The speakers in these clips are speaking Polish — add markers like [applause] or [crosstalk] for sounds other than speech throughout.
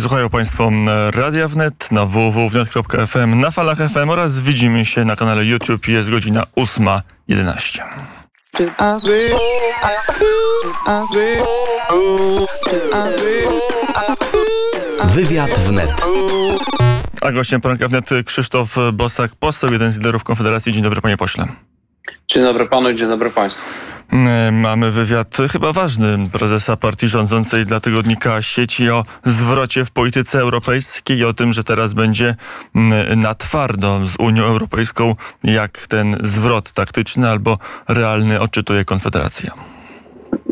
Słuchają Państwo Radia Wnet na www.wnet.fm, na falach FM oraz widzimy się na kanale YouTube. Jest godzina 8.11. Wywiad wnet. A gościem poranka wnet Krzysztof Bosak, poseł, jeden z liderów Konfederacji. Dzień dobry panie pośle. Dzień dobry panu i dzień dobry państwu. E, mamy wywiad chyba ważny prezesa partii rządzącej dla tygodnika sieci o zwrocie w polityce europejskiej i o tym, że teraz będzie na twardo z Unią Europejską, jak ten zwrot taktyczny albo realny odczytuje Konfederacja.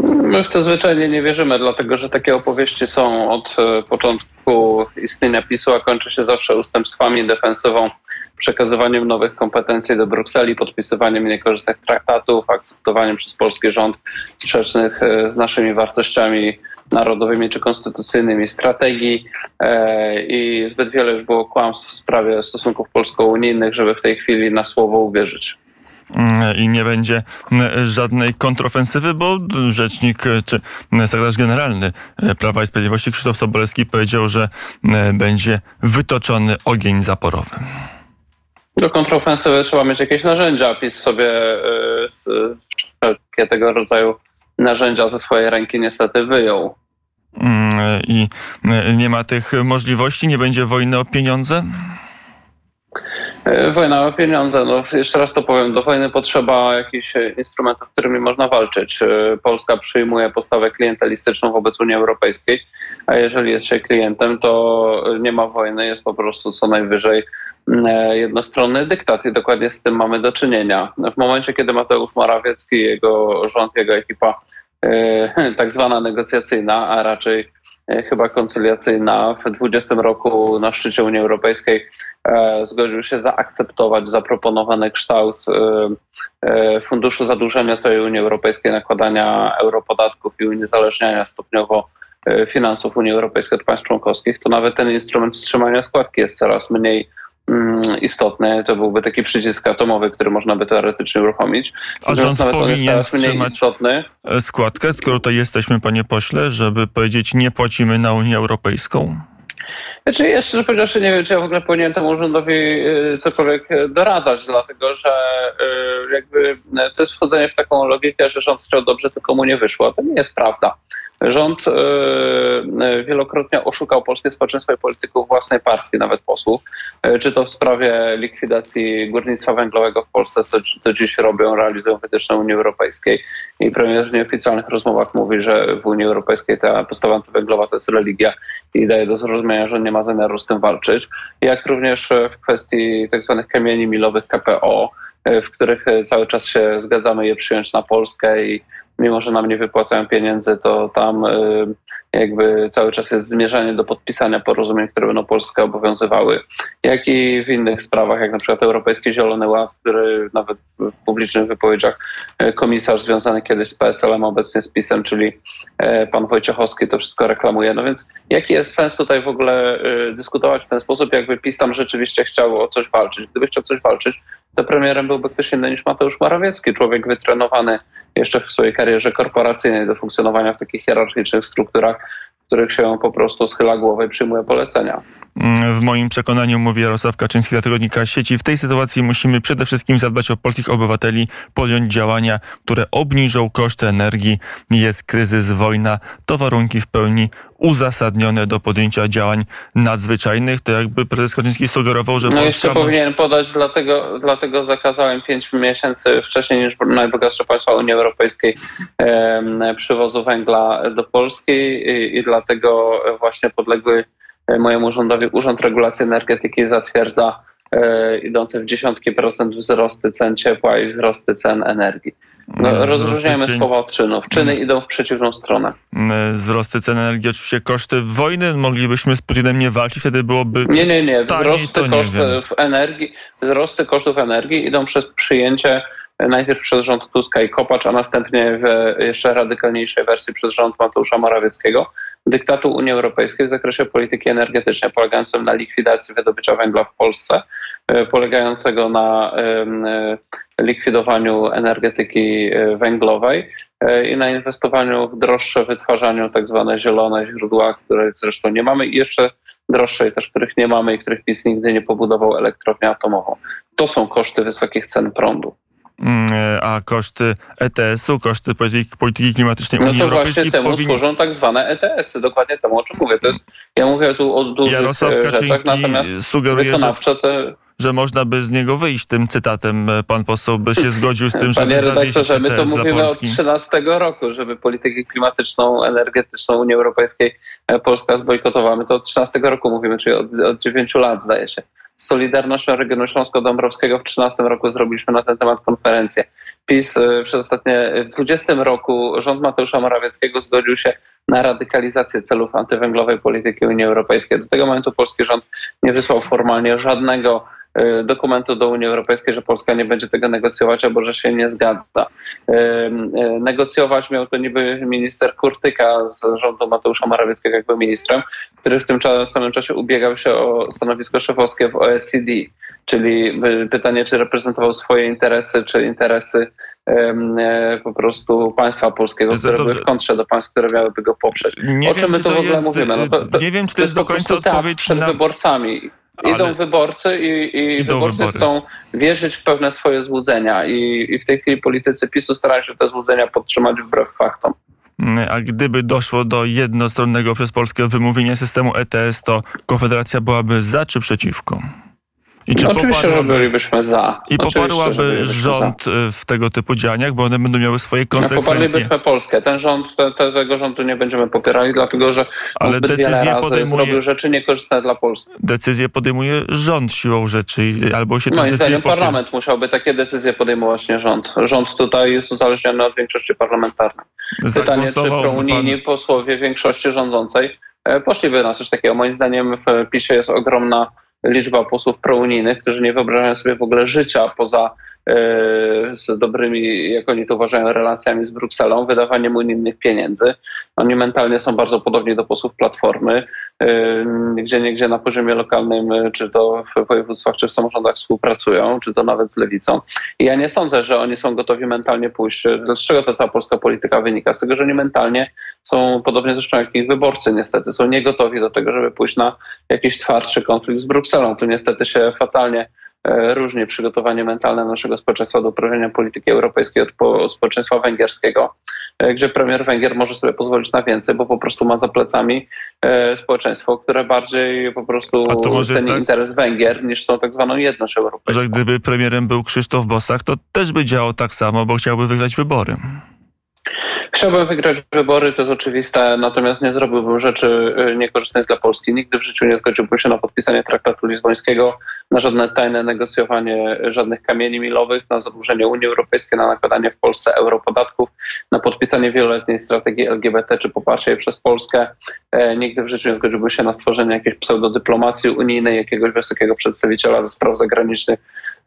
My w to zwyczajnie nie wierzymy, dlatego że takie opowieści są od e, początku istnienia PiSu, a kończy się zawsze ustępstwami, defensywą przekazywaniem nowych kompetencji do Brukseli, podpisywaniem niekorzystnych traktatów, akceptowaniem przez polski rząd sprzecznych e, z naszymi wartościami narodowymi czy konstytucyjnymi strategii e, i zbyt wiele już było kłamstw w sprawie stosunków polsko-unijnych, żeby w tej chwili na słowo uwierzyć mm, i nie będzie mm, żadnej kontrofensywy, bo rzecznik e, czy sekretarz generalny Prawa i Sprawiedliwości Krzysztof Sobolewski powiedział, że będzie wytoczony ogień zaporowy. Do kontrofensywy trzeba mieć jakieś narzędzia. PiS sobie y, wszelkie tego rodzaju narzędzia ze swojej ręki niestety wyjął. Mm, I y, nie ma tych możliwości? Nie będzie wojny o pieniądze? Y, wojna o pieniądze. No, jeszcze raz to powiem, do wojny potrzeba jakichś instrumentów, którymi można walczyć. Polska przyjmuje postawę klientelistyczną wobec Unii Europejskiej, a jeżeli jest się klientem, to nie ma wojny, jest po prostu co najwyżej jednostronny dyktat i dokładnie z tym mamy do czynienia. W momencie, kiedy Mateusz Morawiecki, jego rząd, jego ekipa, e, [laughs] tak zwana negocjacyjna, a raczej e, chyba koncyliacyjna, w 20 roku na szczycie Unii Europejskiej zgodził się zaakceptować zaproponowany kształt funduszu zadłużenia całej Unii Europejskiej, nakładania europodatków i uniezależniania stopniowo finansów Unii Europejskiej od państw członkowskich, to nawet ten instrument wstrzymania składki jest coraz mniej istotny, to byłby taki przycisk atomowy, który można by teoretycznie uruchomić. A rząd powinien wstrzymać istotny. składkę, skoro to jesteśmy, panie pośle, żeby powiedzieć nie płacimy na Unię Europejską? Znaczy, jeszcze powiedziawszy, nie wiem, czy ja w ogóle powinienem temu urzędowi y, cokolwiek doradzać, dlatego że jakby to jest wchodzenie w taką logikę, że rząd chciał dobrze, tylko mu nie wyszło. To nie jest prawda. Rząd e, e, wielokrotnie oszukał polskie społeczeństwo i polityków własnej partii, nawet posłów, e, czy to w sprawie likwidacji górnictwa węglowego w Polsce, co do dziś robią, realizują wytyczne Unii Europejskiej i premier w nieoficjalnych rozmowach mówi, że w Unii Europejskiej ta postawa antywęglowa to jest religia i daje do zrozumienia, że nie ma zamiaru z tym walczyć. Jak również w kwestii tzw. Tak kamieni milowych KPO, w których cały czas się zgadzamy je przyjąć na Polskę i mimo że nam nie wypłacają pieniędzy, to tam y, jakby cały czas jest zmierzanie do podpisania porozumień, które będą Polskę obowiązywały, jak i w innych sprawach, jak na przykład Europejski Zielony Ład, który nawet w publicznych wypowiedziach y, komisarz związany kiedyś z PSL-em, obecnie z PiSem, czyli y, pan Wojciechowski to wszystko reklamuje. No więc jaki jest sens tutaj w ogóle dyskutować w ten sposób, jakby PiS tam rzeczywiście chciał o coś walczyć? Gdyby chciał coś walczyć, to premierem byłby ktoś inny niż Mateusz Morawiecki, człowiek wytrenowany jeszcze w swojej karierze korporacyjnej do funkcjonowania w takich hierarchicznych strukturach, w których się po prostu schyla głowę i przyjmuje polecenia. W moim przekonaniu, mówi Jarosław Kaczyński dla tygodnika sieci, w tej sytuacji musimy przede wszystkim zadbać o polskich obywateli, podjąć działania, które obniżą koszty energii. Jest kryzys, wojna, to warunki w pełni uzasadnione do podjęcia działań nadzwyczajnych. To jakby prezes Kaczyński sugerował, że no Polska... jeszcze powinien podać, dlatego, dlatego zakazałem pięć miesięcy wcześniej niż najbogatsze państwa Unii Europejskiej e, przywozu węgla do Polski i, i dlatego właśnie podległy mojemu rządowi Urząd Regulacji Energetyki zatwierdza e, idące w dziesiątki procent wzrosty cen ciepła i wzrosty cen energii. No, mm, rozróżniamy słowa od czynów. Czyny mm. idą w przeciwną stronę. Mm, wzrosty cen energii, oczywiście koszty wojny. Moglibyśmy z Putinem nie walczyć, wtedy byłoby. Nie, nie, nie. Wzrosty kosztów energii, wzrosty kosztów energii idą przez przyjęcie najpierw przez rząd Tuska i Kopacz, a następnie w jeszcze radykalniejszej wersji przez rząd Mateusza Morawieckiego dyktatu Unii Europejskiej w zakresie polityki energetycznej, polegającym na likwidacji wydobycia węgla w Polsce, e, polegającego na likwidowaniu energetyki e, węglowej e, i na inwestowaniu w droższe wytwarzaniu tak zwane zielone źródła, których zresztą nie mamy i jeszcze droższe, też których nie mamy i których PiS nigdy nie pobudował elektrownię atomową. To są koszty wysokich cen prądu. Mm, e, A koszty ETS-u, koszty polityki, polityki klimatycznej No Unii to Europejskiej właśnie temu powinni... służą tak zwane ETS-y, dokładnie temu, o czym mówię. To jest, ja mówię tu o dużych Jarosław e, rzeczach, Kaczyński natomiast sugeruje, że, wykonawcze te, że można by z niego wyjść tym cytatem. E, Pan poseł by się zgodził z tym, żeby Panie redaktorze, my to mówimy od Polski. 13 roku, żeby politykę klimatyczną, energetyczną Unii Europejskiej Polska zbojkotowała. My to od 13 roku mówimy, czyli od, od 9 lat zdaje się. Z Solidarnością Regionu Śląsko-Dąbrowskiego w 13 roku zrobiliśmy na ten temat konferencję. PiS e, przez ostatnie, w 20 roku rząd Mateusza Morawieckiego zgodził się na radykalizację celów antywęglowej polityki Unii Europejskiej. Do tego momentu polski rząd nie wysłał formalnie żadnego dokumentu do Unii Europejskiej, że Polska nie będzie tego negocjować albo że się nie zgadza. E, e, Negocjować miał to niby minister Kurtyka z rządu Mateusza Morawieckiego jakby ministrem, który w tym samym czasie ubiegał się o stanowisko szefowskie w OECD, czyli pytanie, czy reprezentował swoje interesy, czy interesy e, po prostu państwa polskiego, które dobrze. były w kontrze do państw, które miały go poprzeć. Nie o czym wiem, my tu w ogóle jest, mówimy? No to- to- nie wiem, czy to jest do końca odpowiedź przed na... wyborcami. Idą Ale- wyborcy i, i Idą wyborcy wybory. chcą wierzyć w pewne swoje złudzenia i, i w tej chwili politycy PiSu starają się te złudzenia podtrzymać wbrew faktom. Mm, A gdyby doszło do jednostronnego przez Polskę wymówienia systemu ETS, to Konfederacja byłaby za czy przeciwko? I czy No, Oczywiście, że poparłaby, bylibyśmy za. i Oczywiście, że poparłaby rząd y, w tego typu działaniach, bo one będą miały swoje za. No, konsekwencje. poparlibyśmy Polskę. Ten rząd, te, te, tego rządu nie będziemy popierali, dlatego że Ale zbyt decyzje podejmuje, zrobił rzeczy niekorzystne dla Polski. decyzje podejmuje rząd siłą rzeczy albo się te Moim zdaniem parlament musiałby takie decyzje podejmować, nie rząd. Rząd tutaj jest uzależniony od większości parlamentarnej. Pytanie, czy prounijni pan- posłowie większości rządzącej e, poszliby na coś takiego. Moim zdaniem w PiSie jest ogromna liczba posłów prounijnych, którzy nie wyobrażają sobie w ogóle życia poza e, z dobrymi, jak oni to uważają, relacjami z Brukselą, wydawaniem unijnych pieniędzy. Oni mentalnie są bardzo podobni do posłów Platformy, gdzie niegdzie na poziomie lokalnym, e, czy to w województwach, czy w samorządach współpracują, czy to nawet z lewicą. I ja nie sądzę, że oni są gotowi mentalnie pójść. Z czego ta cała polska polityka wynika? Z tego, że oni mentalnie są, podobnie zresztą jak ich wyborcy niestety, są niegotowi do tego, żeby pójść na jakiś twardszy konflikt z Brukselą. Tu niestety się fatalnie e, różni przygotowanie mentalne naszego społeczeństwa do uprawiania polityki europejskiej od, po, od społeczeństwa węgierskiego, e, gdzie premier Węgier może sobie pozwolić na więcej, bo po prostu ma za plecami e, społeczeństwo, które bardziej po prostu ceni tak- interes Węgier niż tą tak zwaną jedność europejską. że gdyby premierem był Krzysztof Bosak, to też by działał tak samo, bo chciałby wygrać wybory. Chciałbym wygrać wybory, to jest oczywiste, natomiast nie zrobiłbym rzeczy y, niekorzystnych dla Polski. Nigdy w życiu nie zgodziłbym się na podpisanie traktatu lizbońskiego, na żadne tajne negocjowanie żadnych kamieni milowych, na zadłużenie Unii Europejskiej, na nakładanie w Polsce europodatków, na podpisanie wieloletniej strategii LGBT czy poparcie jej przez Polskę. E, Nigdy w życiu nie zgodziłbym się na stworzenie jakiejś pseudodyplomacji unijnej, jakiegoś wysokiego przedstawiciela do spraw zagranicznych,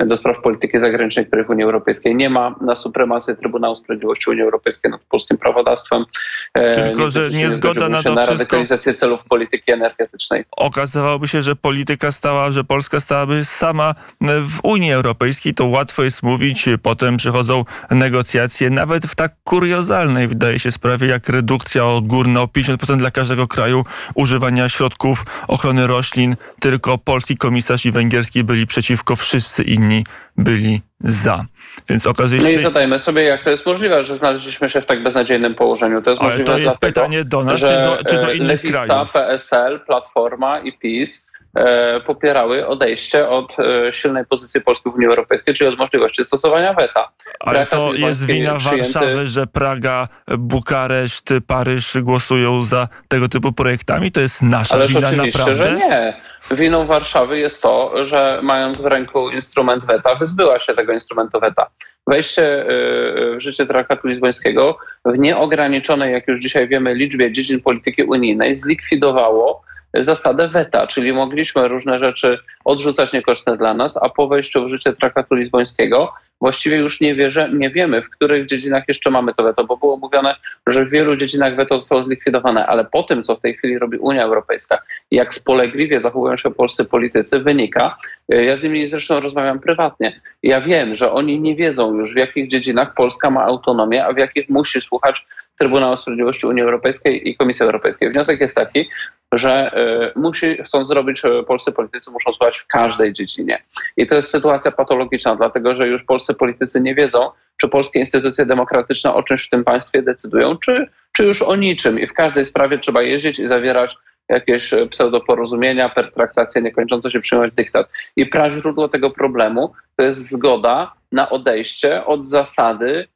do spraw polityki zagranicznej, których w Unii Europejskiej nie ma, na supremację Trybunału Sprawiedliwości Unii Europejskiej nad polskim prawodawstwem. E, Tylko, nigdy że niezgoda na to na wszystko- radykalizację celów polityki energetycznej. Okazywałoby się, że polityka stała, że Polska stałaby sama w Unii Europejskiej, to łatwo jest mówić, potem przychodzą negocjacje, nawet w tak kuriozalnej, wydaje się, sprawie jak redukcja odgórna o 50% dla każdego kraju używania środków ochrony roślin. Tylko polski komisarz i węgierski byli przeciwko, wszyscy inni byli za. Więc okazuje No się, i zadajmy sobie, jak to jest możliwe, że znaleźliśmy się w tak beznadziejnym położeniu. To jest ale możliwe to jest dlatego, pytanie do nas, czy do, czy do e, innych Lewica, krajów. PSL, Platforma i PiS e, popierały odejście od e, silnej pozycji Polski w Unii Europejskiej, czyli od możliwości stosowania weta. Ale to Traktat jest lizboński wina przyjęty- Warszawy, że Praga, Bukareszt, Paryż głosują za tego typu projektami? To jest nasza Ależ wina oczywiście, naprawdę? że nie. Winą Warszawy jest to, że mając w ręku instrument weta, wyzbyła się tego instrumentu weta. Wejście y, w życie traktatu lizbońskiego w nieograniczonej, jak już dzisiaj wiemy, liczbie dziedzin polityki unijnej zlikwidowało zasadę weta, czyli mogliśmy różne rzeczy odrzucać niekorzystne dla nas, a po wejściu w życie traktatu lizbońskiego właściwie już nie, nie wiemy, w których dziedzinach jeszcze mamy to weto, bo było mówione, że w wielu dziedzinach weto zostało zlikwidowane, ale po tym, co w tej chwili robi Unia Europejska, jak spolegliwie zachowują się polscy politycy, wynika, ja z nimi zresztą rozmawiam prywatnie, ja wiem, że oni nie wiedzą już, w jakich dziedzinach Polska ma autonomię, a w jakich musi słuchać Trybunału Sprawiedliwości Unii Europejskiej i Komisji Europejskiej. Wniosek jest taki, że y, musi, chcąc zrobić, y, polscy politycy muszą słuchać w każdej dziedzinie. I to jest sytuacja patologiczna, dlatego że już polscy politycy nie wiedzą, czy polskie instytucje demokratyczne o czymś w tym państwie decydują, czy, czy już o niczym. I w każdej sprawie trzeba jeździć i zawierać jakieś y, pseudoporozumienia, pertraktacje, niekończące się przyjmować dyktat. I praźródło tego problemu to jest zgoda na odejście od zasady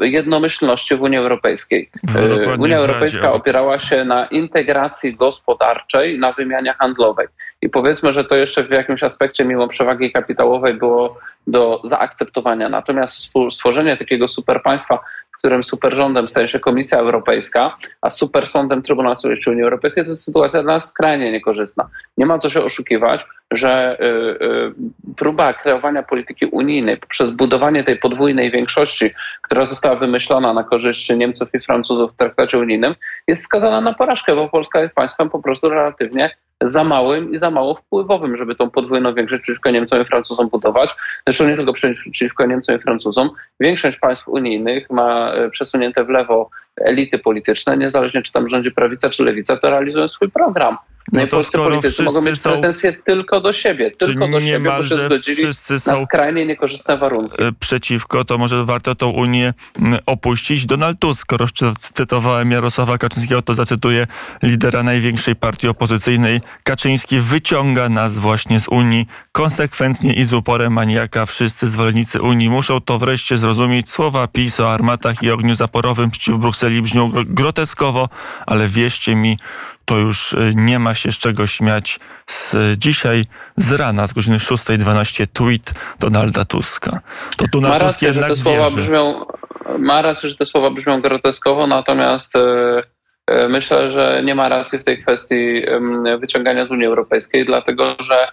jednomyślności w Unii Europejskiej. Unia Europejska opierała się na integracji gospodarczej, na wymianie handlowej. I powiedzmy, że to jeszcze w jakimś aspekcie, mimo przewagi kapitałowej, było do zaakceptowania. Natomiast stworzenie takiego superpaństwa, którym superrządem staje się Komisja Europejska, a supersądem Trybunał Sprawiedliwości Unii Europejskiej, to jest sytuacja dla nas skrajnie niekorzystna. Nie ma co się oszukiwać, że y, y, próba kreowania polityki unijnej poprzez budowanie tej podwójnej większości, która została wymyślona na korzyść Niemców i Francuzów w traktacie unijnym, jest skazana na porażkę, bo Polska jest państwem po prostu relatywnie za małym i za mało wpływowym, żeby tą podwójną większość przeciwko Niemcom i Francuzom budować. Zresztą nie tylko przeciwko Niemcom i Francuzom. Większość państw unijnych ma e, przesunięte w lewo elity polityczne, niezależnie czy tam rządzi prawica czy lewica, to realizują swój program. No, no i polscy politycy mogą mieć są... pretensje tylko do siebie, tylko do siebie, bo się zgodzili wszyscy są na skrajnie niekorzystne warunki. E, przeciwko, to może warto tą Unię opuścić. Donald Tusk, skoro cytowałem Jarosława Kaczyńskiego, to zacytuję lidera największej partii opozycyjnej. Kaczyński wyciąga nas właśnie z Unii konsekwentnie i z uporem maniaka. Wszyscy zwolennicy Unii muszą to wreszcie zrozumieć. Słowa PiS o armatach i ogniu zaporowym przeciw Brukseli brzmią groteskowo, ale wierzcie mi, to już y, nie ma się z czego śmiać. Z dzisiaj z rana, z godziny 6.12 tweet Donalda Tuska. To tu ma rację, jednak że te słowa wierzy. brzmią, Ma rację, że te słowa brzmią groteskowo, natomiast yy, yy, myślę, że nie ma racji w tej kwestii wyciągania z Unii Europejskiej, dlatego że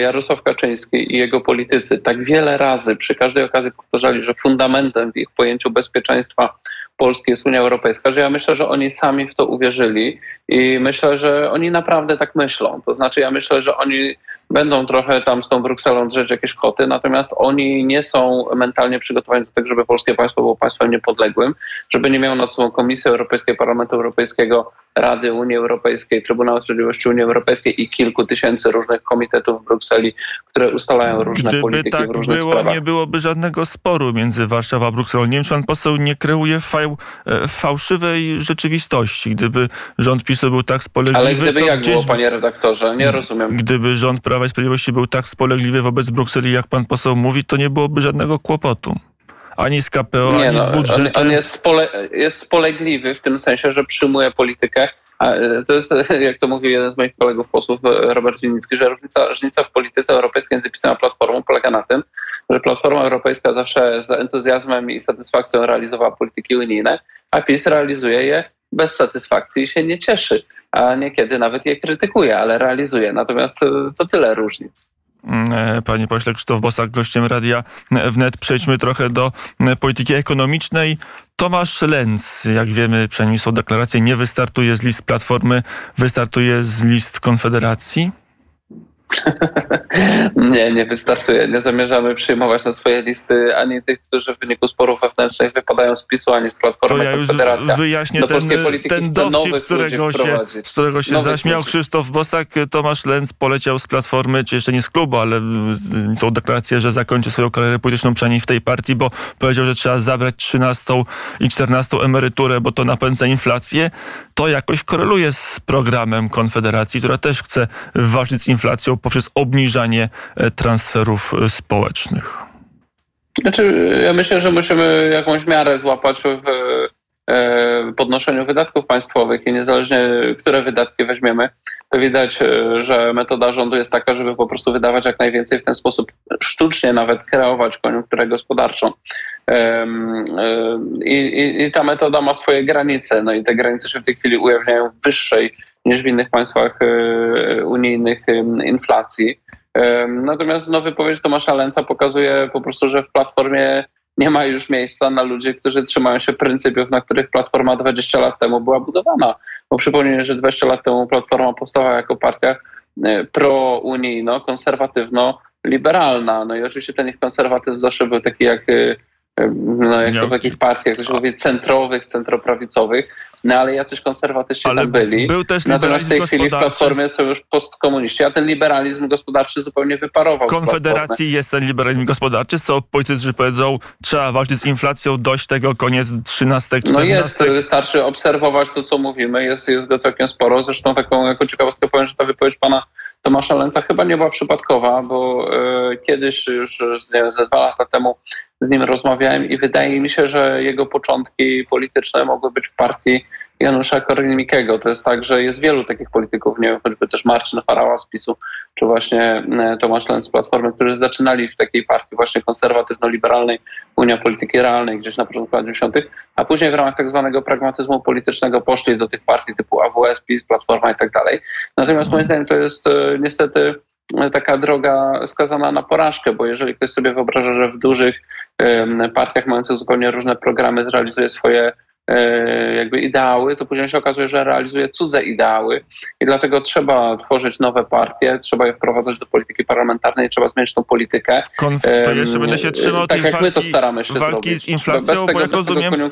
Jarosław Kaczyński i jego politycy tak wiele razy przy każdej okazji powtarzali, że fundamentem w ich pojęciu bezpieczeństwa Polski jest Unia Europejska, że ja myślę, że oni sami w to uwierzyli i myślę, że oni naprawdę tak myślą. To znaczy, ja myślę, że oni będą trochę tam z tą Brukselą drzeć jakieś koty, natomiast oni nie są mentalnie przygotowani do tego, żeby polskie państwo było państwem niepodległym, żeby nie miało nad sobą Komisji Europejskiej, Parlamentu Europejskiego, Rady Unii Europejskiej, Trybunału Sprawiedliwości Unii Europejskiej i kilku tysięcy różnych komitetów w Brukseli, które ustalają różne Gdyby polityki tak w różnych było, sprawach. nie byłoby żadnego sporu między Warszawą a Brukselą. Nie wiem, czy pan poseł nie kreuje fał, e, fałszywej rzeczywistości. Gdyby rząd PiSu był tak spolegliwy... Ale gdyby jak gdzieś... było, panie redaktorze? Nie rozumiem. Gdyby rząd Prawa i Sprawiedliwości był tak spolegliwy wobec Brukseli, jak pan poseł mówi, to nie byłoby żadnego kłopotu ani z KPO, nie, ani no, z budżetem. On, on jest, spole, jest spolegliwy w tym sensie, że przyjmuje politykę. To jest, [laughs] jak to mówił jeden z moich kolegów posłów, Robert Winnicki, że różnica, różnica w polityce europejskiej między PiSem a Platformą polega na tym, że Platforma Europejska zawsze z entuzjazmem i satysfakcją realizowała polityki unijne, a PiS realizuje je bez satysfakcji i się nie cieszy, a niekiedy nawet je krytykuje, ale realizuje. Natomiast to tyle różnic. E, panie pośle Krzysztof Bosak, gościem Radia Wnet. Przejdźmy trochę do e, polityki ekonomicznej. Tomasz Lenz, jak wiemy, przynajmniej są deklaracje, nie wystartuje z list Platformy, wystartuje z list Konfederacji. [laughs] nie, nie wystartuje. Nie zamierzamy przyjmować na swoje listy ani tych, którzy w wyniku sporów wewnętrznych wypadają z PiSu, ani z Platformy. To ja już wyjaśnię ten, ten dowcip, z którego się, z którego się zaśmiał ludzi. Krzysztof Bosak. Tomasz Lenz poleciał z Platformy, czy jeszcze nie z klubu, ale są deklaracje, że zakończy swoją karierę polityczną przynajmniej w tej partii, bo powiedział, że trzeba zabrać 13 i 14 emeryturę, bo to napędza inflację. To jakoś koreluje z programem Konfederacji, która też chce walczyć z inflacją poprzez obniżanie e, transferów e, społecznych? Znaczy, ja myślę, że musimy jakąś miarę złapać w e, podnoszeniu wydatków państwowych i niezależnie, które wydatki weźmiemy, to widać, że metoda rządu jest taka, żeby po prostu wydawać jak najwięcej w ten sposób sztucznie nawet kreować koniunkturę gospodarczą. I, i, I, ta metoda ma swoje granice, no i te granice się w tej chwili ujawniają w wyższej niż w innych państwach e, unijnych inflacji. Natomiast no, wypowiedź Tomasza Lęca pokazuje po prostu, że w Platformie nie ma już miejsca na ludzi, którzy trzymają się pryncypiów, na których Platforma 20 lat temu była budowana. Bo przypomnę, że 20 lat temu Platforma powstała jako partia e, pro-unijno, konserwatywno-liberalna. No i oczywiście ten ich konserwatyzm zawsze był taki jak e, no jak to w takich partiach, jak to się mówi, centrowych, centroprawicowych, no ale jacyś konserwatyści ale tam byli. Był też Natomiast w tej chwili w Platformie są już postkomuniści, a ten liberalizm gospodarczy zupełnie wyparował. W Konfederacji jest ten liberalizm gospodarczy, są politycy, powiedzą, trzeba walczyć z inflacją, dość tego, koniec 13, 14. No jest, wystarczy obserwować to, co mówimy, jest, jest go całkiem sporo. Zresztą taką jako ciekawostkę powiem, że ta wypowiedź pana Tomasza Lęca chyba nie była przypadkowa, bo y, kiedyś już ze dwa lata temu z nim rozmawiałem i wydaje mi się, że jego początki polityczne mogły być w partii Janusza Korwin-Mikkego. To jest tak, że jest wielu takich polityków, nie wiem, choćby też Marcin Farała z PiSu, czy właśnie e, Tomasz Lenz z Platformy, którzy zaczynali w takiej partii właśnie konserwatywno-liberalnej, Unia Polityki Realnej gdzieś na początku lat 90., a później w ramach tak zwanego pragmatyzmu politycznego poszli do tych partii typu AWS, PiS, Platforma i tak dalej. Natomiast moim zdaniem to jest e, niestety taka droga skazana na porażkę, bo jeżeli ktoś sobie wyobraża, że w dużych partiach mających zupełnie różne programy zrealizuje swoje e, jakby ideały, to później się okazuje, że realizuje cudze ideały i dlatego trzeba tworzyć nowe partie, trzeba je wprowadzać do polityki parlamentarnej, trzeba zmienić tą politykę. Konf- to jeszcze będę się trzymał tak tej jak walki, my to staramy się walki zrobić. z inflacją, bez tego, bo jak rozumiem, e,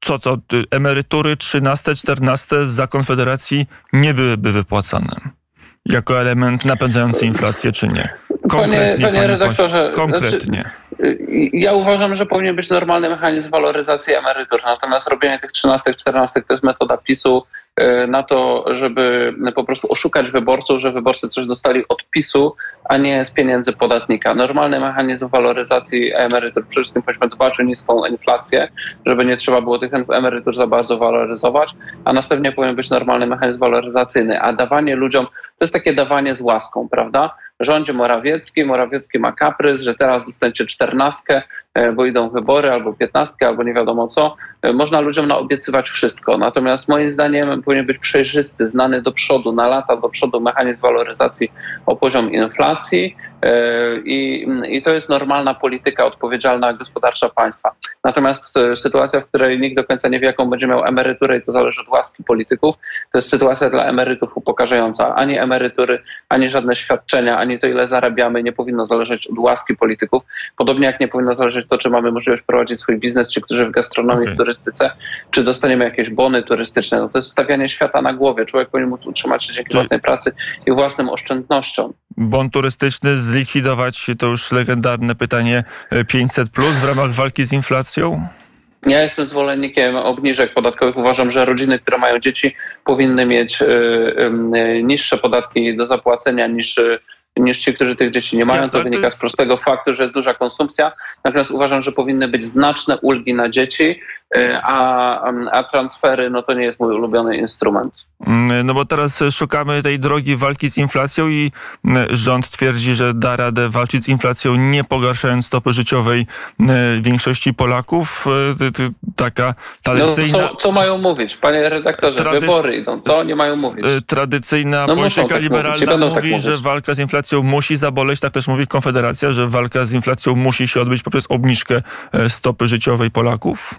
co to, emerytury 13, 14 za Konfederacji nie byłyby wypłacane jako element napędzający inflację, czy nie? Konkretnie, panie, panie redaktorze, konkretnie. Znaczy, ja uważam, że powinien być normalny mechanizm waloryzacji emerytur, natomiast robienie tych 13, 14 to jest metoda PiSu y, na to, żeby po prostu oszukać wyborców, że wyborcy coś dostali od PiSu, a nie z pieniędzy podatnika. Normalny mechanizm waloryzacji emerytur, przede wszystkim powinniśmy dbać o niską inflację, żeby nie trzeba było tych emerytur za bardzo waloryzować, a następnie powinien być normalny mechanizm waloryzacyjny, a dawanie ludziom, to jest takie dawanie z łaską, prawda? Rządzi Morawiecki, Morawiecki ma kaprys, że teraz dostaniecie czternastkę, e, bo idą wybory, albo piętnastkę, albo nie wiadomo co. E, można ludziom naobiecywać wszystko. Natomiast moim zdaniem powinien być przejrzysty, znany do przodu, na lata do przodu mechanizm waloryzacji o poziom inflacji, I, I to jest normalna polityka odpowiedzialna gospodarcza państwa. Natomiast e, sytuacja, w której nikt do końca nie wie, jaką będzie miał emeryturę i to zależy od łaski polityków, to jest sytuacja dla emerytów upokarzająca. Ani emerytury, ani żadne świadczenia, ani to, ile zarabiamy, nie powinno zależeć od łaski polityków. Podobnie jak nie powinno zależeć to, czy mamy możliwość prowadzić swój biznes, czy którzy w gastronomii, okay. w turystyce, czy dostaniemy jakieś bony turystyczne. No to jest stawianie świata na głowie. Człowiek powinien móc utrzymać się dzięki Czyli... własnej pracy i własnym oszczędnościom. Bon turystyczny z zlikwidować to już legendarne pytanie 500 plus w ramach walki z inflacją? Ja jestem zwolennikiem obniżek podatkowych. Uważam, że rodziny, które mają dzieci, powinny mieć y, niższe podatki do zapłacenia niż niż ci, którzy tych dzieci nie mają. Jasne, to wynika z prostego faktu, że jest duża konsumpcja. Natomiast uważam, że powinny być znaczne ulgi na dzieci, a, a transfery no to nie jest mój ulubiony instrument. Mm, no bo teraz szukamy tej drogi walki z inflacją i mm, rząd twierdzi, że da radę walczyć z inflacją nie pogarszając stopy życiowej mm, większości Polaków. Y, taka tradycyjna... No, co, co mają mówić? Panie redaktorze, Tradyc... wybory idą. Co oni mają mówić? Y, tradycyjna no, polityka tak liberalna tak mówi, tak że walka z inflacją musi zaboleć, tak też mówi Konfederacja, że walka z inflacją musi się odbyć poprzez obniżkę e, stopy życiowej Polaków.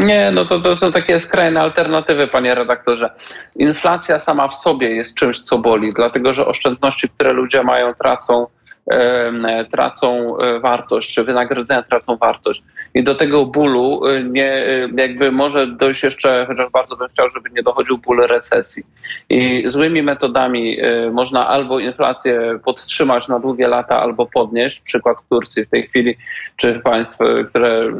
Nie, no to, to są takie skrajne alternatywy, panie redaktorze. Inflacja sama w sobie jest czymś, co boli, dlatego że oszczędności, które ludzie mają, tracą tracą e, wartość, wynagrodzenia tracą wartość. I do tego bólu e, nie, e, jakby może dojść jeszcze, chociaż bardzo bym chciał, żeby nie dochodził ból recesji. I złymi metodami można albo inflację podtrzymać na długie lata, albo podnieść. Przykład Turcji w tej chwili, czy państw, które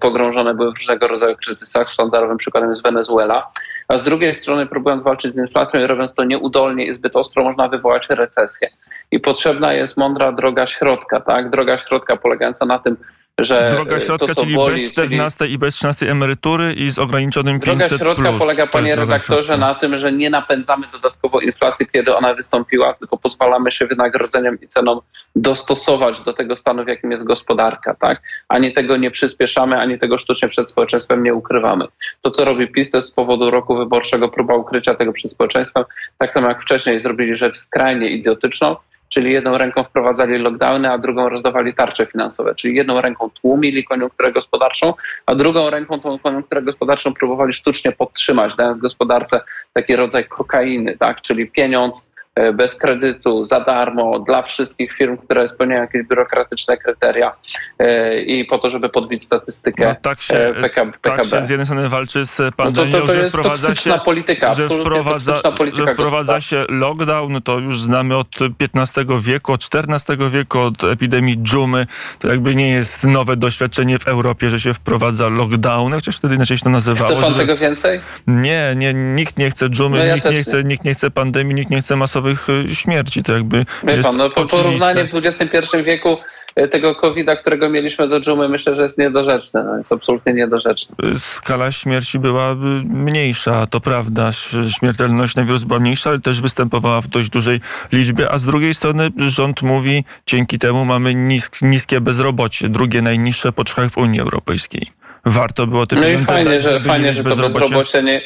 pogrążone były w różnego rodzaju kryzysach. Sztandarowym przykładem jest Wenezuela. A z drugiej strony, próbując walczyć z inflacją i robiąc to nieudolnie i zbyt ostro, można wywołać recesję i potrzebna jest mądra droga środka, tak? Droga środka polegająca na tym, że Droga e, środka, to, czyli boli, bez 14 i bez 13 emerytury i z ograniczonym 500 Droga środka plus. polega, To panie droga redaktorze, na tym, że nie napędzamy dodatkowo inflacji, kiedy ona wystąpiła, tylko pozwalamy się wynagrodzeniem i cenom dostosować do tego stanu, w jakim jest gospodarka, tak? Ani tego nie przyspieszamy, ani tego sztucznie przed społeczeństwem nie ukrywamy. To, co robi PiS, to jest z powodu roku wyborczego próba ukrycia tego przed społeczeństwem, tak samo jak wcześniej zrobili rzecz skrajnie idiotyczną, czyli jedną ręką wprowadzali lockdowny, a drugą rozdawali tarcze finansowe, czyli jedną ręką tłumili koniunkturę gospodarczą, a drugą ręką tą koniunkturę gospodarczą próbowali sztucznie podtrzymać, dając gospodarce taki rodzaj kokainy, tak? czyli pieniądz bez kredytu, za darmo, dla wszystkich firm, które spełniają jakieś biurokratyczne kryteria e, i po to, żeby podbić statystykę No, tak się, e, PK, tak PKB. się z jednej strony walczy z No to, pandemią, to, to że wprowadza się polityka, że wprowadza, polityka że wprowadza się lockdown, no to już znamy od XV wieku, od XIV wieku, od epidemii dżumy. To jakby nie jest nowe doświadczenie w Europie, że się wprowadza lockdowny, chociaż wtedy inaczej się to nazywało. Chce pan żeby- tego więcej? Nie, nie, nikt nie chce dżumy, No ja nikt, nie nie. chce, nikt nie chce pandemii, nikt nie chce masowych y, śmierci. To jakby Wie jest pan, no po porównanie w XXI wieku e, tego COVID-a, którego mieliśmy do dżumy, myślę, że jest niedorzeczne. No, jest absolutnie niedorzeczne. skala śmierci była y, mniejsza, to prawda. Śmiertelność na wirus była mniejsza, ale też występowała w dość dużej liczbie, a z drugiej strony rząd mówi, dzięki temu mamy nisk, niskie bezrobocie, drugie najniższe po Czechach w Unii Europejskiej. Warto było te No i pieniądze fajnie, dać, że, fajnie, że to bezrobocie nie...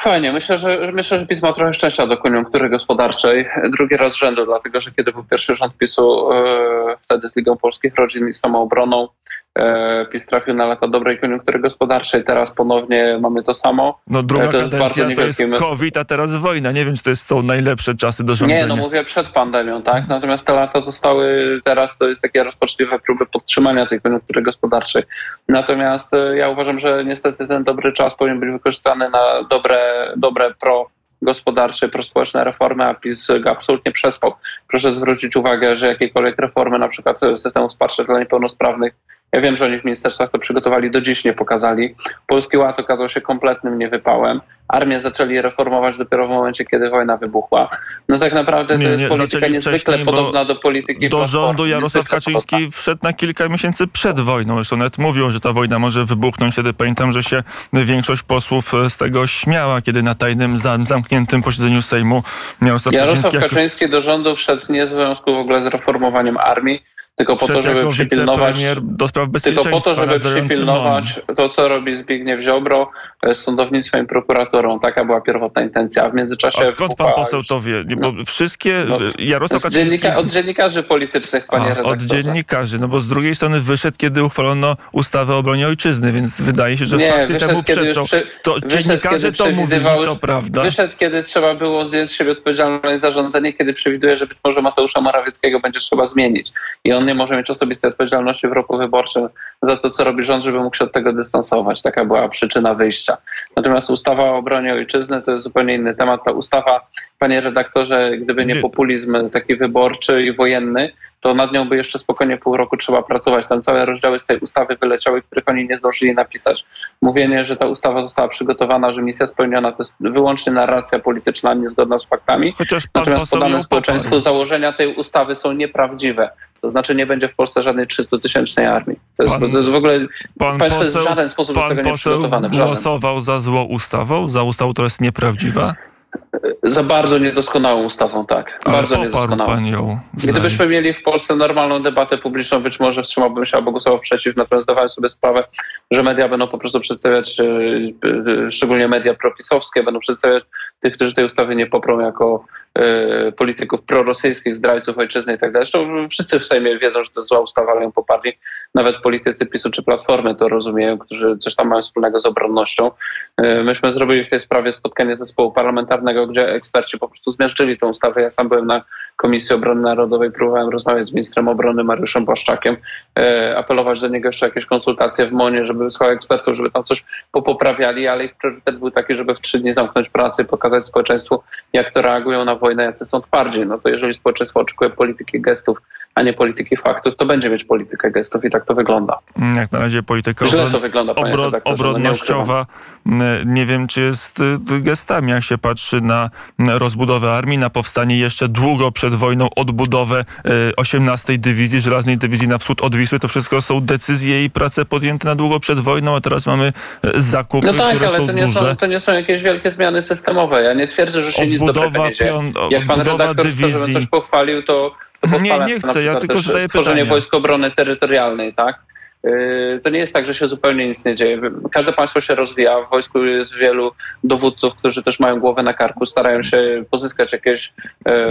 Fajnie, myślę, że myślę, że PiS ma trochę szczęścia do koniunktury gospodarczej. Drugi raz rzędu, dlatego że kiedy był pierwszy rząd PiSu, e, wtedy z Ligą Polskich Rodzin i Samoobroną, PiS trafił na lata dobrej koniunktury gospodarczej. Teraz ponownie mamy to samo. No druga to jest kadencja bardzo to jest COVID, a teraz wojna. Nie wiem, czy to jest, są najlepsze czasy do rządzenia. Nie, no mówię przed pandemią, tak? Natomiast te lata zostały, teraz to jest takie rozpaczliwe próby podtrzymania tej koniunktury gospodarczej. Natomiast e, ja uważam, że niestety ten dobry czas powinien być wykorzystany na dobre, dobre pro gospodarcze, prospołeczne reformy, a PiS go absolutnie przespał. Proszę zwrócić uwagę, że jakiekolwiek reformy, na przykład systemu wsparcia dla niepełnosprawnych, ja wiem, że oni w ministerstwach to przygotowali, do dziś nie pokazali. Polski Ład okazał się kompletnym niewypałem. Armię zaczęli reformować dopiero w momencie, kiedy wojna wybuchła. No tak naprawdę Nie, to jest nie, polityka niezwykle podobna do polityki Do rządu Jarosław Kaczyński wszedł na kilka miesięcy przed wojną. Zresztą nawet mówił, że ta wojna może wybuchnąć. Wtedy pamiętam, że się większość posłów e, z tego śmiała, kiedy na tajnym, zam- zamkniętym posiedzeniu Sejmu Jarosław, Jarosław Kaczyński jako, Kaczyński do rządu wszedł nie w związku w ogóle z reformowaniem armii, tylko po to, żeby przypilnować Tylko po to, żeby przypilnować to, co robi Zbigniew Ziobro e, z sądownictwem i prokuraturą. Taka była pierwotna intencja. A w międzyczasie... A skąd pan poseł to wie? Bo wszystkie No, e, Jarosław Kaczyński... dziennika, od dziennikarzy politycznych, panie A, od redaktorze. dziennikarzy, no bo z drugiej strony wyszedł, kiedy uchwalono ustawę o obronie ojczyzny, więc wydaje się, że Nie, fakty wyszedł, temu przeczą. przy- To dziennikarze to mówili, to prawda. Wyszedł, kiedy trzeba było zdjąć z siebie odpowiedzialność za rządzenie, kiedy przewiduje, że być może Mateusza Morawieckiego będzie trzeba zmienić. I on nie może mieć osobistej odpowiedzialności w roku wyborczym za to, co robi rząd, żeby mógł się od tego dystansować. Taka była przyczyna wyjścia. Natomiast ustawa o obronie ojczyzny to jest zupełnie inny temat. Ta ustawa, panie redaktorze, gdyby nie Nie. populizm taki wyborczy i wojenny, to nad nią by jeszcze spokojnie pół roku trzeba pracować. Tam całe rozdziały z tej ustawy wyleciały, których oni nie zdążyli napisać. Mówienie, że ta ustawa została przygotowana, że misja spełniona, to jest wyłącznie narracja polityczna, niezgodna z faktami. Chociaż pan Natomiast poseł podane społeczeństwu poparł. założenia tej ustawy są nieprawdziwe. To znaczy nie będzie w Polsce żadnej 300-tysięcznej armii. To jest, Pan- to jest w ogóle Pan państwo jest w poseł, żaden sposób do pan tego nie poseł przygotowane. Żaden. głosował za złą ustawą, za ustawą, która jest nieprawdziwa, Za bardzo niedoskonałą ustawą, tak. ale bardzo niedoskonałą. pan ją. Gdybyśmy mieli w Polsce normalną debatę publiczną, być może wstrzymałbym się albo głosował przeciw, natomiast zdawałem sobie sprawę, że media będą po prostu przedstawiać, e, e, szczególnie media propisowskie, będą przedstawiać tych, którzy tej ustawy nie poprą jako e, polityków prorosyjskich, zdrajców ojczyzny i tak dalej. Zresztą wszyscy w Sejmie wiedzą, że to zła ustawa, ale ją poparli. Nawet politycy PiSu czy Platformy to rozumieją, którzy coś tam mają wspólnego z obronnością. Myśmy zrobili w tej sprawie spotkanie zespołu parlamentarnego, gdzie eksperci po prostu zmiażdżyli tę ustawę. Ja sam byłem na Komisji Obrony Narodowej, próbowałem rozmawiać z ministrem obrony Mariuszem Błaszczakiem, e, apelować do niego jeszcze jakieś konsultacje w MONie, żeby wysłał ekspertów, żeby tam coś popoprawiali, ale ich priorytet był taki, żeby w trzy dni zamknąć pracę i pokazać społeczeństwu, jak to reagują na wojnę, jacy są twardzi. No to jeżeli społeczeństwo oczekuje polityki gestów, a nie polityki faktów, to będzie mieć politykę gestów i tak to wygląda. Jak na razie polityka Źle to wygląda, obro- no nie obronnościowa m, nie wiem, czy jest y, gestami, jak się patrzy na rozbudowę armii, na powstanie jeszcze długo przed wojną, odbudowę y, 18 Dywizji, Żelaznej Dywizji na wschód od Wisły. To wszystko są decyzje i prace podjęte na długo przed wojną, a teraz mamy y, zakupy, No tak, które ale są to nie duże. są, to nie są jakieś wielkie zmiany systemowe. Ja nie twierdzę, że się nic dobrego Odbudowa, nie dzieje. Jak pan odbudowa redaktor chce, żebym dywizji. coś pochwalił, to Nie, nie chcę, ja tylko zadaję pytanie. Wojsk Obrony Terytorialnej, tak? Yy, To nie jest tak, że się zupełnie nic nie dzieje. Każde państwo się rozwija. W wojsku jest wielu dowódców, którzy też mają głowę na karku, starają się pozyskać jakieś.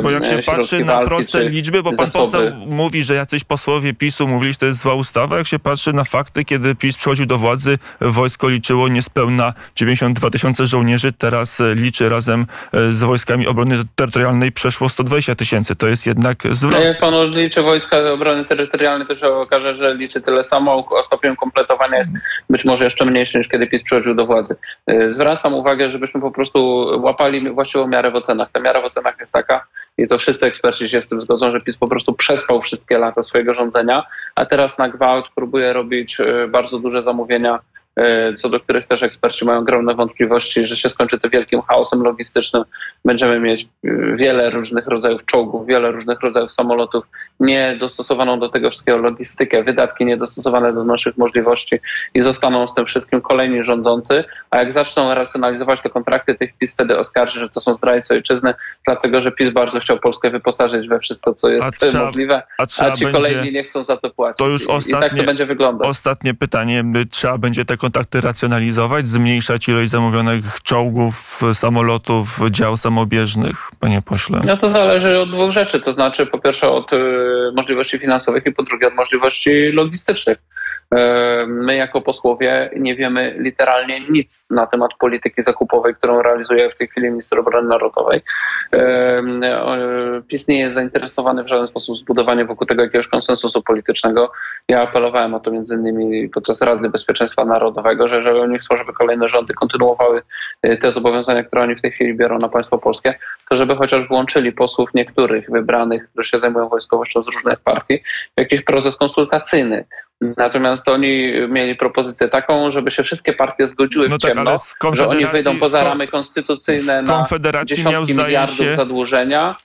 Bo jak się patrzy na proste liczby, bo pan zasoby. poseł mówi, że jacyś posłowie PiSu mówili, że to jest zła ustawa, jak się patrzy na fakty, kiedy PiS przychodził do władzy, wojsko liczyło niespełna 92 tysiące żołnierzy, teraz e, liczy razem e, z wojskami obrony terytorialnej przeszło 120 tysięcy. To jest jednak No zwrot. jak pan liczy Wojska Obrony Terytorialnej, to się okaże, że liczy tyle samo, a stopniem kompletowania jest być może jeszcze mniejszy niż kiedy PiS przychodził do władzy. Yy, Zwracam uwagę, żebyśmy po prostu łapali właściwą miarę w ocenach. Ta miara w ocenach jest taka, i to wszyscy eksperci się z tym zgodzą, że PiS po prostu przespał wszystkie lata swojego rządzenia, a teraz na gwałt próbuje robić yy, bardzo duże zamówienia co do których też eksperci mają ogromne wątpliwości, że się skończy to wielkim chaosem logistycznym. Będziemy mieć yy, wiele różnych rodzajów czołgów, wiele różnych rodzajów samolotów, niedostosowaną do tego wszystkiego logistykę, wydatki niedostosowane do naszych możliwości i zostaną z tym wszystkim kolejni rządzący, a jak zaczną racjonalizować te kontrakty, tych PiS wtedy oskarży, że to są zdrajcy ojczyzny, dlatego że PiS bardzo chciał Polskę wyposażyć we wszystko, co A jest trzeba- możliwe, A a ci będzie... kolejni nie chcą za to płacić. To już I, I tak ostatnie- to będzie wyglądać. Ostatnie pytanie. Trzeba będzie te kontakty racjonalizować, zmniejszać ilość zamówionych czołgów, samolotów, dział samobieżnych, panie pośle? No to zależy od dwóch rzeczy, to znaczy po pierwsze od y, możliwości finansowych i po drugie od możliwości logistycznych. Y, My jako posłowie nie wiemy literalnie nic na temat polityki zakupowej, którą realizuje w tej chwili minister obrony narodowej. Y, PiS nie jest zainteresowany w żaden sposób zbudowaniem wokół tego jakiegoś konsensusu politycznego. Ja apelowałem o to między innymi podczas Rady Bezpieczeństwa Narodowego, że jeżeli oni chcą, żeby kolejne rządy kontynuowały y, te zobowiązania, które oni w tej chwili biorą na państwo polskie, to żeby chociaż włączyli posłów niektórych wybranych, którzy się zajmują wojskowością z różnych partii, w jakiś proces konsultacyjny. Natomiast oni mieli propozycję taką, żeby się wszystkie partie zgodziły No w tak, ciemno, z że oni wyjdą poza ramy konstytucyjne na dziesiątki miliardów zadłużenia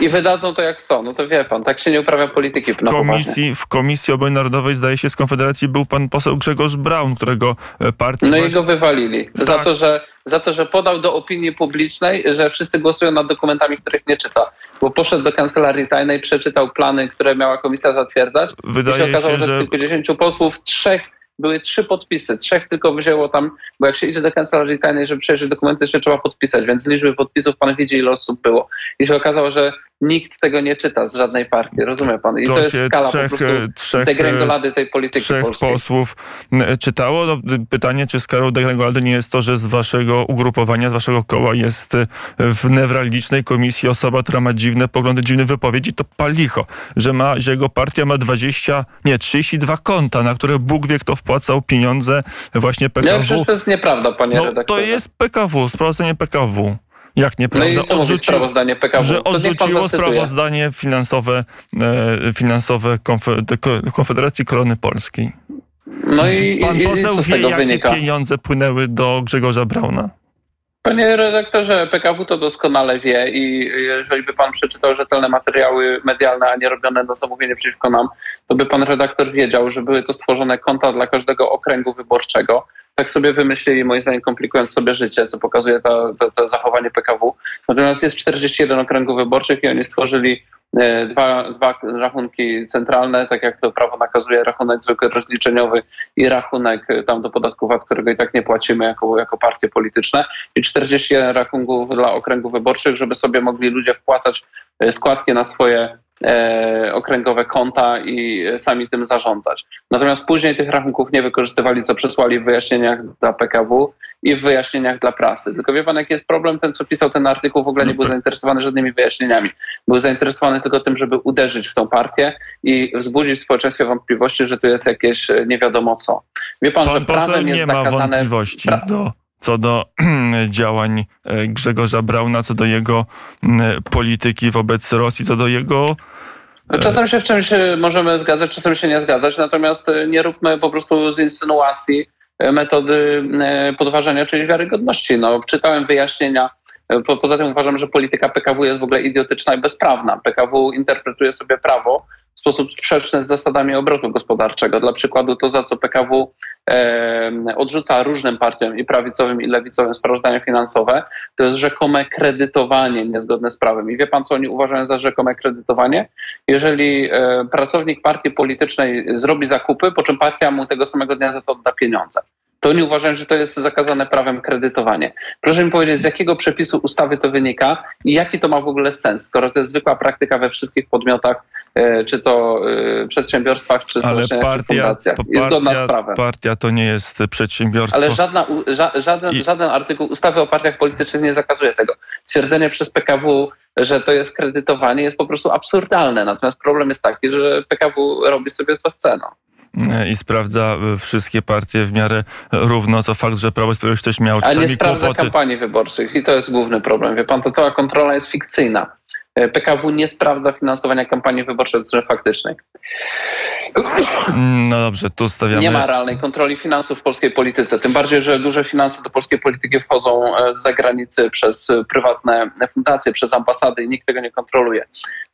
i wydadzą to jak chcą. No to wie pan, tak się nie uprawia polityki w komisji, w Komisji Obrony Narodowej, zdaje się, z Konfederacji był pan poseł Grzegorz Braun, którego e, partia... No i właśnie- go wywalili. Za, Tak. to, że, za to, że podał do opinii publicznej, że wszyscy głosują nad dokumentami, których nie czyta. Bo poszedł do kancelarii tajnej, przeczytał plany, które miała komisja zatwierdzać. I się Wydaje okazało, się, że z że kilkudziesięciu posłów trzech były trzy podpisy, trzech tylko wzięło tam, bo jak się idzie do kancelarii tajnej, żeby przejrzeć dokumenty, jeszcze trzeba podpisać, więc z liczby podpisów pan widzi, ile osób było. I się okazało, że nikt tego nie czyta z żadnej partii, rozumie pan? I to, to jest skala trzech, po prostu e, trzech, e, degrengolady tej polityki trzech polskiej. posłów czytało. No, pytanie, czy skarą degrengolady nie jest to, że z waszego ugrupowania, z waszego koła jest y, w newralgicznej komisji osoba, która ma dziwne poglądy, dziwne wypowiedzi, to palicho, że, ma, że jego partia ma 20, nie, 32 konta, na które Bóg wie, kto wpłacał pieniądze właśnie No PKW. przecież to jest nieprawda, panie No to redaktorze. jest PKW, sprawozdanie PKW. Jak No nieprawda? i co mówi Odrzuciło- sprawozdanie PKW? że odrzuciło sprawozdanie finansowe, e, finansowe Konfe- de- Konfederacji Korony Polskiej. No i, Pan i, i poseł z wie, jakie wynika? pieniądze płynęły do Grzegorza Brauna? Panie redaktorze, PKW to doskonale wie i jeżeli by pan przeczytał rzetelne materiały medialne, a nie robione na zamówienie przeciwko nam, to by pan redaktor wiedział, że były to stworzone konta dla każdego okręgu wyborczego. Tak sobie wymyślili, moim zdaniem, komplikując sobie życie, co pokazuje to, to, to zachowanie PKW. Natomiast jest 41 okręgów wyborczych i oni stworzyli e, dwa, dwa rachunki centralne, tak jak to prawo nakazuje, rachunek zwykły rozliczeniowy i rachunek e, tam do podatku VAT, którego i tak nie płacimy jako, jako partie polityczne i 41 rachunków dla okręgów wyborczych, żeby sobie mogli ludzie wpłacać e, składki na swoje okręgowe konta i e, sami tym zarządzać. Natomiast później tych rachunków nie wykorzystywali, co przesłali w wyjaśnieniach dla PKW i w wyjaśnieniach dla prasy. Tylko wie pan, jaki jest problem? Ten, co pisał ten artykuł, w ogóle nie No był tak. zainteresowany żadnymi wyjaśnieniami. Był zainteresowany tylko tym, żeby uderzyć w tą partię i wzbudzić w społeczeństwie wątpliwości, że tu jest jakieś e, nie wiadomo co. Wie pan, że Pan poseł prawem nie jest ma zakazane... wątpliwości pra- do, co do [clears throat] działań e, Grzegorza Brauna, co do jego polityki wobec Rosji, co do jego Czasem się w czymś e, możemy zgadzać, czasem się nie zgadzać, natomiast e, nie róbmy po prostu z insynuacji e, metody e, podważania czyjejś wiarygodności. No, czytałem wyjaśnienia. E, Po, poza tym uważam, że polityka PKW jest w ogóle idiotyczna i bezprawna. PKW interpretuje sobie prawo w sposób sprzeczny z zasadami obrotu gospodarczego. Dla przykładu to, za co PKW odrzuca różnym partiom i prawicowym, i lewicowym sprawozdania finansowe, to jest rzekome kredytowanie niezgodne z prawem. I wie pan, co oni uważają za rzekome kredytowanie? Jeżeli e, pracownik partii politycznej zrobi zakupy, po czym partia mu tego samego dnia za to odda pieniądze. To oni uważają, że to jest zakazane prawem kredytowanie. Proszę mi powiedzieć, z jakiego przepisu ustawy to wynika i jaki to ma w ogóle sens, skoro to jest zwykła praktyka we wszystkich podmiotach, e, czy to e, przedsiębiorstwach, czy Ale stowarzyszeniach, czy partia, fundacjach. Jest zgodna z partia, prawem. partia to nie jest przedsiębiorstwo. Ale żadna, ża, żaden, I- żaden artykuł ustawy o partiach politycznych nie zakazuje tego. Twierdzenie przez PKW, że to jest kredytowanie, jest po prostu absurdalne. Natomiast problem jest taki, że PKW robi sobie co chce. No. I sprawdza y, wszystkie partie w miarę równo, co fakt, że Prawo i Sprawiedliwość też miało A nie czasami sprawdza kłopoty. kampanii wyborczych i to jest główny problem. Wie pan, to cała kontrola jest fikcyjna. PKW nie sprawdza finansowania kampanii wyborczej od strony faktycznej. Mm, No dobrze, tu stawiamy... Nie ma realnej kontroli finansów w polskiej polityce. Tym bardziej, że duże finanse do polskiej polityki wchodzą e, z zagranicy przez e, prywatne fundacje, przez ambasady i nikt tego nie kontroluje.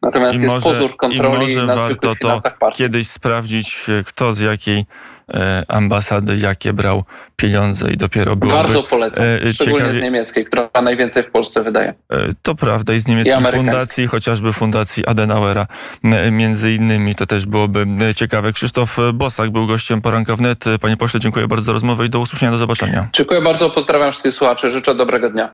Natomiast I jest może, pozór i kontroli może na warto to partii. kiedyś sprawdzić, e, kto z jakiej ambasady jakie brał pieniądze i dopiero byłoby... Bardzo polecam, e, szczególnie ciekawie- z niemieckiej, która najwięcej w Polsce wydaje. E, To prawda i z I niemieckich amerykańskich. fundacji, chociażby fundacji Adenauera e, między innymi, to też byłoby e, ciekawe. Krzysztof Bosak był gościem poranka wnet. Panie pośle, dziękuję bardzo za rozmowę i do usłyszenia, do zobaczenia. Dziękuję bardzo, pozdrawiam wszystkich słuchaczy, życzę dobrego dnia.